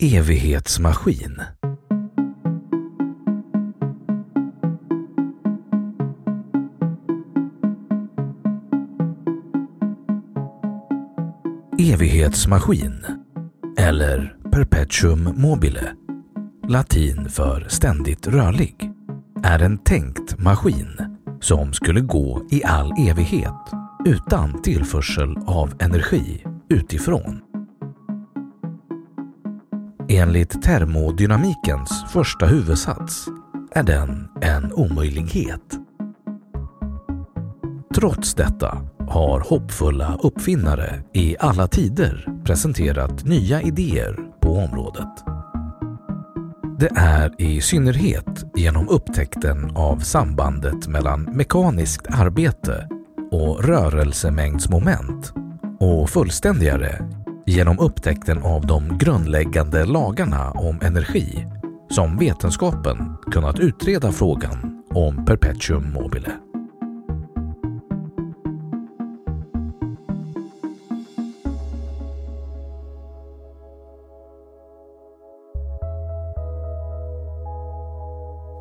Evighetsmaskin Evighetsmaskin eller perpetuum mobile, latin för ständigt rörlig, är en tänkt maskin som skulle gå i all evighet utan tillförsel av energi utifrån. Enligt termodynamikens första huvudsats är den en omöjlighet. Trots detta har hoppfulla uppfinnare i alla tider presenterat nya idéer på området. Det är i synnerhet genom upptäckten av sambandet mellan mekaniskt arbete och rörelsemängdsmoment och fullständigare genom upptäckten av de grundläggande lagarna om energi som vetenskapen kunnat utreda frågan om perpetuum mobile.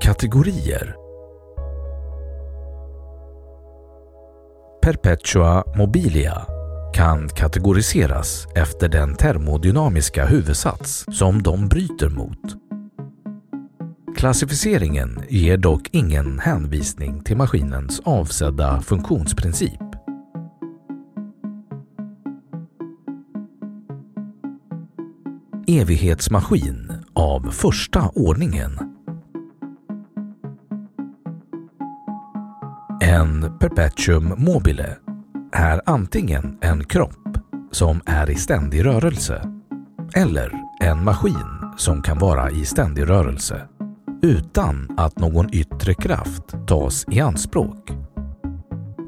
Kategorier Perpetua mobilia kan kategoriseras efter den termodynamiska huvudsats som de bryter mot. Klassificeringen ger dock ingen hänvisning till maskinens avsedda funktionsprincip. Evighetsmaskin av första ordningen En perpetuum mobile är antingen en kropp som är i ständig rörelse eller en maskin som kan vara i ständig rörelse utan att någon yttre kraft tas i anspråk.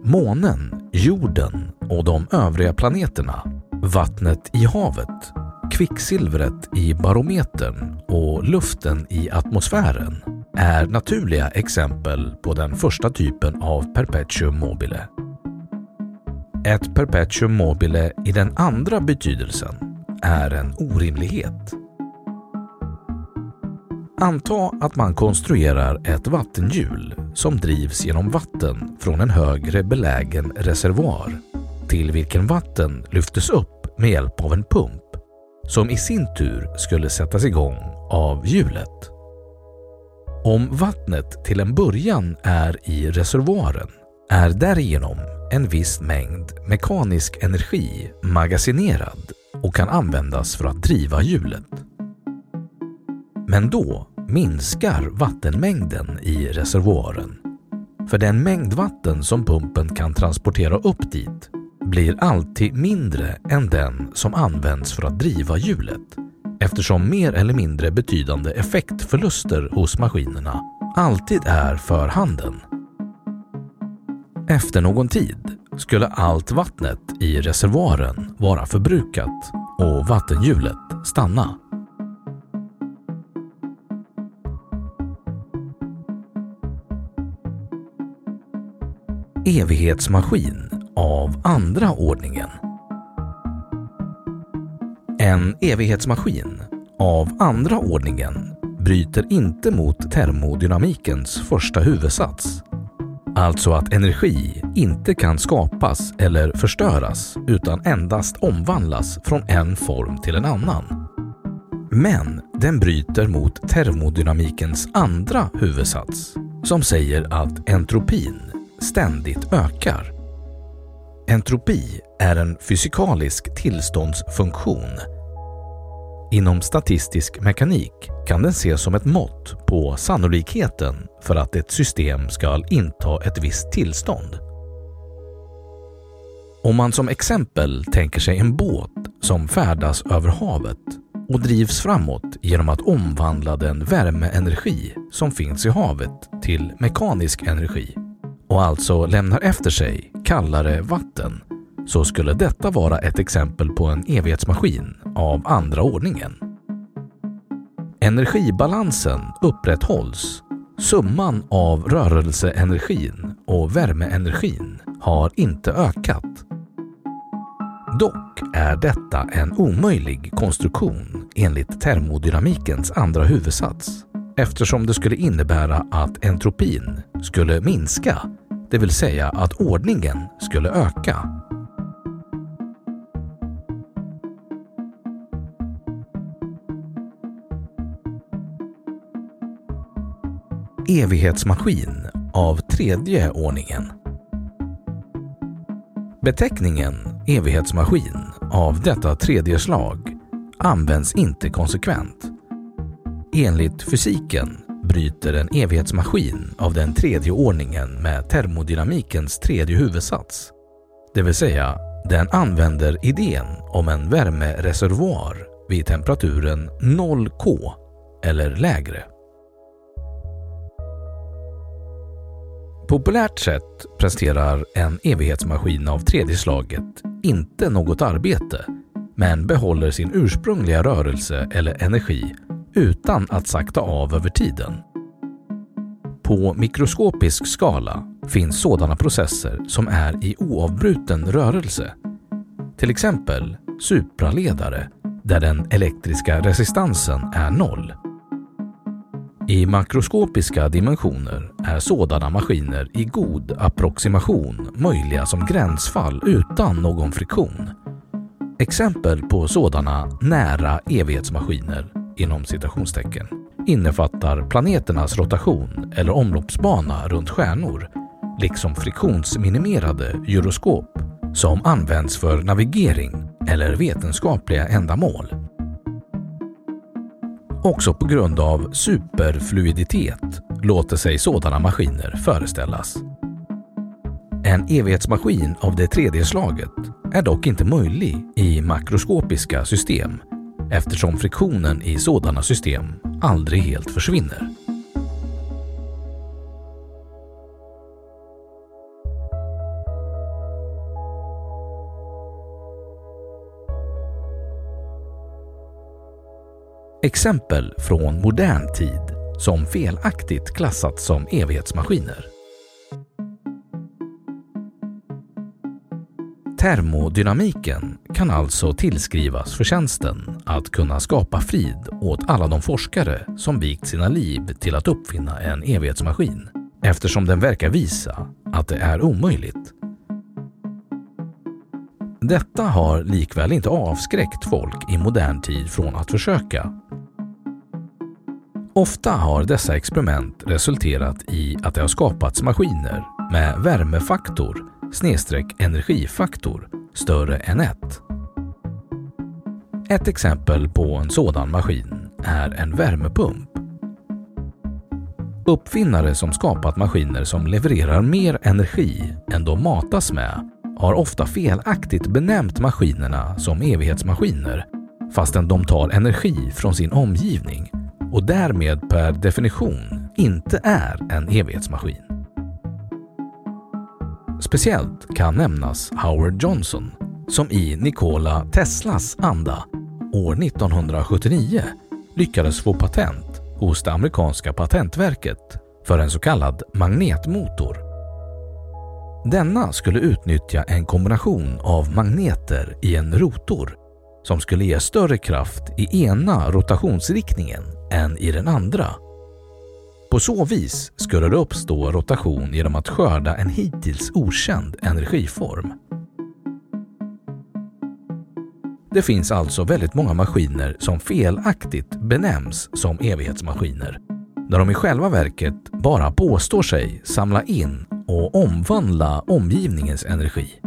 Månen, jorden och de övriga planeterna, vattnet i havet, kvicksilvret i barometern och luften i atmosfären är naturliga exempel på den första typen av perpetuum mobile. Ett perpetuum mobile i den andra betydelsen är en orimlighet. Anta att man konstruerar ett vattenhjul som drivs genom vatten från en högre belägen reservoar till vilken vatten lyftes upp med hjälp av en pump som i sin tur skulle sättas igång av hjulet. Om vattnet till en början är i reservoaren är därigenom en viss mängd mekanisk energi magasinerad och kan användas för att driva hjulet. Men då minskar vattenmängden i reservoaren. För den mängd vatten som pumpen kan transportera upp dit blir alltid mindre än den som används för att driva hjulet eftersom mer eller mindre betydande effektförluster hos maskinerna alltid är för handen. Efter någon tid skulle allt vattnet i reservoaren vara förbrukat och vattenhjulet stanna. Evighetsmaskin av andra ordningen. En evighetsmaskin av andra ordningen bryter inte mot termodynamikens första huvudsats Alltså att energi inte kan skapas eller förstöras utan endast omvandlas från en form till en annan. Men den bryter mot termodynamikens andra huvudsats som säger att entropin ständigt ökar. Entropi är en fysikalisk tillståndsfunktion. Inom statistisk mekanik kan den ses som ett mått på sannolikheten för att ett system ska inta ett visst tillstånd. Om man som exempel tänker sig en båt som färdas över havet och drivs framåt genom att omvandla den värmeenergi som finns i havet till mekanisk energi och alltså lämnar efter sig kallare vatten så skulle detta vara ett exempel på en evighetsmaskin av andra ordningen. Energibalansen upprätthålls. Summan av rörelseenergin och värmeenergin har inte ökat. Dock är detta en omöjlig konstruktion enligt termodynamikens andra huvudsats eftersom det skulle innebära att entropin skulle minska, det vill säga att ordningen skulle öka. Evighetsmaskin av tredje ordningen. Beteckningen evighetsmaskin av detta tredje slag används inte konsekvent. Enligt fysiken bryter en evighetsmaskin av den tredje ordningen med termodynamikens tredje huvudsats. Det vill säga, den använder idén om en värmereservoar vid temperaturen 0 K eller lägre. Populärt sett presterar en evighetsmaskin av tredje slaget inte något arbete, men behåller sin ursprungliga rörelse eller energi utan att sakta av över tiden. På mikroskopisk skala finns sådana processer som är i oavbruten rörelse. Till exempel supraledare där den elektriska resistansen är noll. I makroskopiska dimensioner är sådana maskiner i god approximation möjliga som gränsfall utan någon friktion. Exempel på sådana nära evighetsmaskiner inom citationstecken innefattar planeternas rotation eller omloppsbana runt stjärnor liksom friktionsminimerade gyroskop som används för navigering eller vetenskapliga ändamål. Också på grund av superfluiditet låter sig sådana maskiner föreställas. En evighetsmaskin av det tredje slaget är dock inte möjlig i makroskopiska system eftersom friktionen i sådana system aldrig helt försvinner. Exempel från modern tid som felaktigt klassats som evighetsmaskiner. Termodynamiken kan alltså tillskrivas förtjänsten att kunna skapa frid åt alla de forskare som vikt sina liv till att uppfinna en evighetsmaskin eftersom den verkar visa att det är omöjligt. Detta har likväl inte avskräckt folk i modern tid från att försöka. Ofta har dessa experiment resulterat i att det har skapats maskiner med värmefaktor snedstreck energifaktor större än 1. Ett exempel på en sådan maskin är en värmepump. Uppfinnare som skapat maskiner som levererar mer energi än de matas med har ofta felaktigt benämnt maskinerna som evighetsmaskiner fastän de tar energi från sin omgivning och därmed per definition inte är en evighetsmaskin. Speciellt kan nämnas Howard Johnson som i Nikola Teslas anda år 1979 lyckades få patent hos det amerikanska patentverket för en så kallad magnetmotor. Denna skulle utnyttja en kombination av magneter i en rotor som skulle ge större kraft i ena rotationsriktningen än i den andra. På så vis skulle det uppstå rotation genom att skörda en hittills okänd energiform. Det finns alltså väldigt många maskiner som felaktigt benämns som evighetsmaskiner, när de i själva verket bara påstår sig samla in och omvandla omgivningens energi.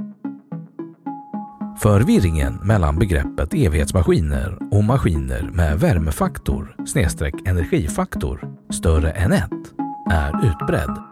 Förvirringen mellan begreppet evighetsmaskiner och maskiner med värmefaktor snedstreck energifaktor större än 1 är utbredd.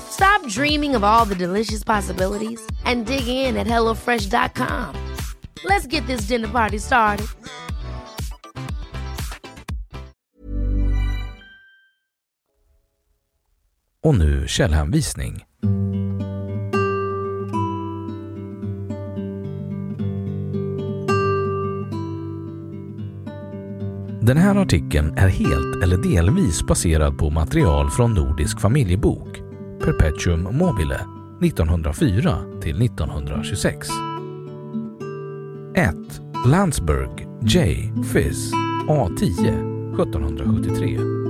Stop dreaming of all the delicious possibilities and dig in at HelloFresh.com. Let's get this dinner party started. Och nu källhänvisning. Den här artikeln är helt eller delvis baserad på material från Nordisk familjebok Perpetuum mobile 1904 till 1926. 1. Landsberg J. Fizz A10 1773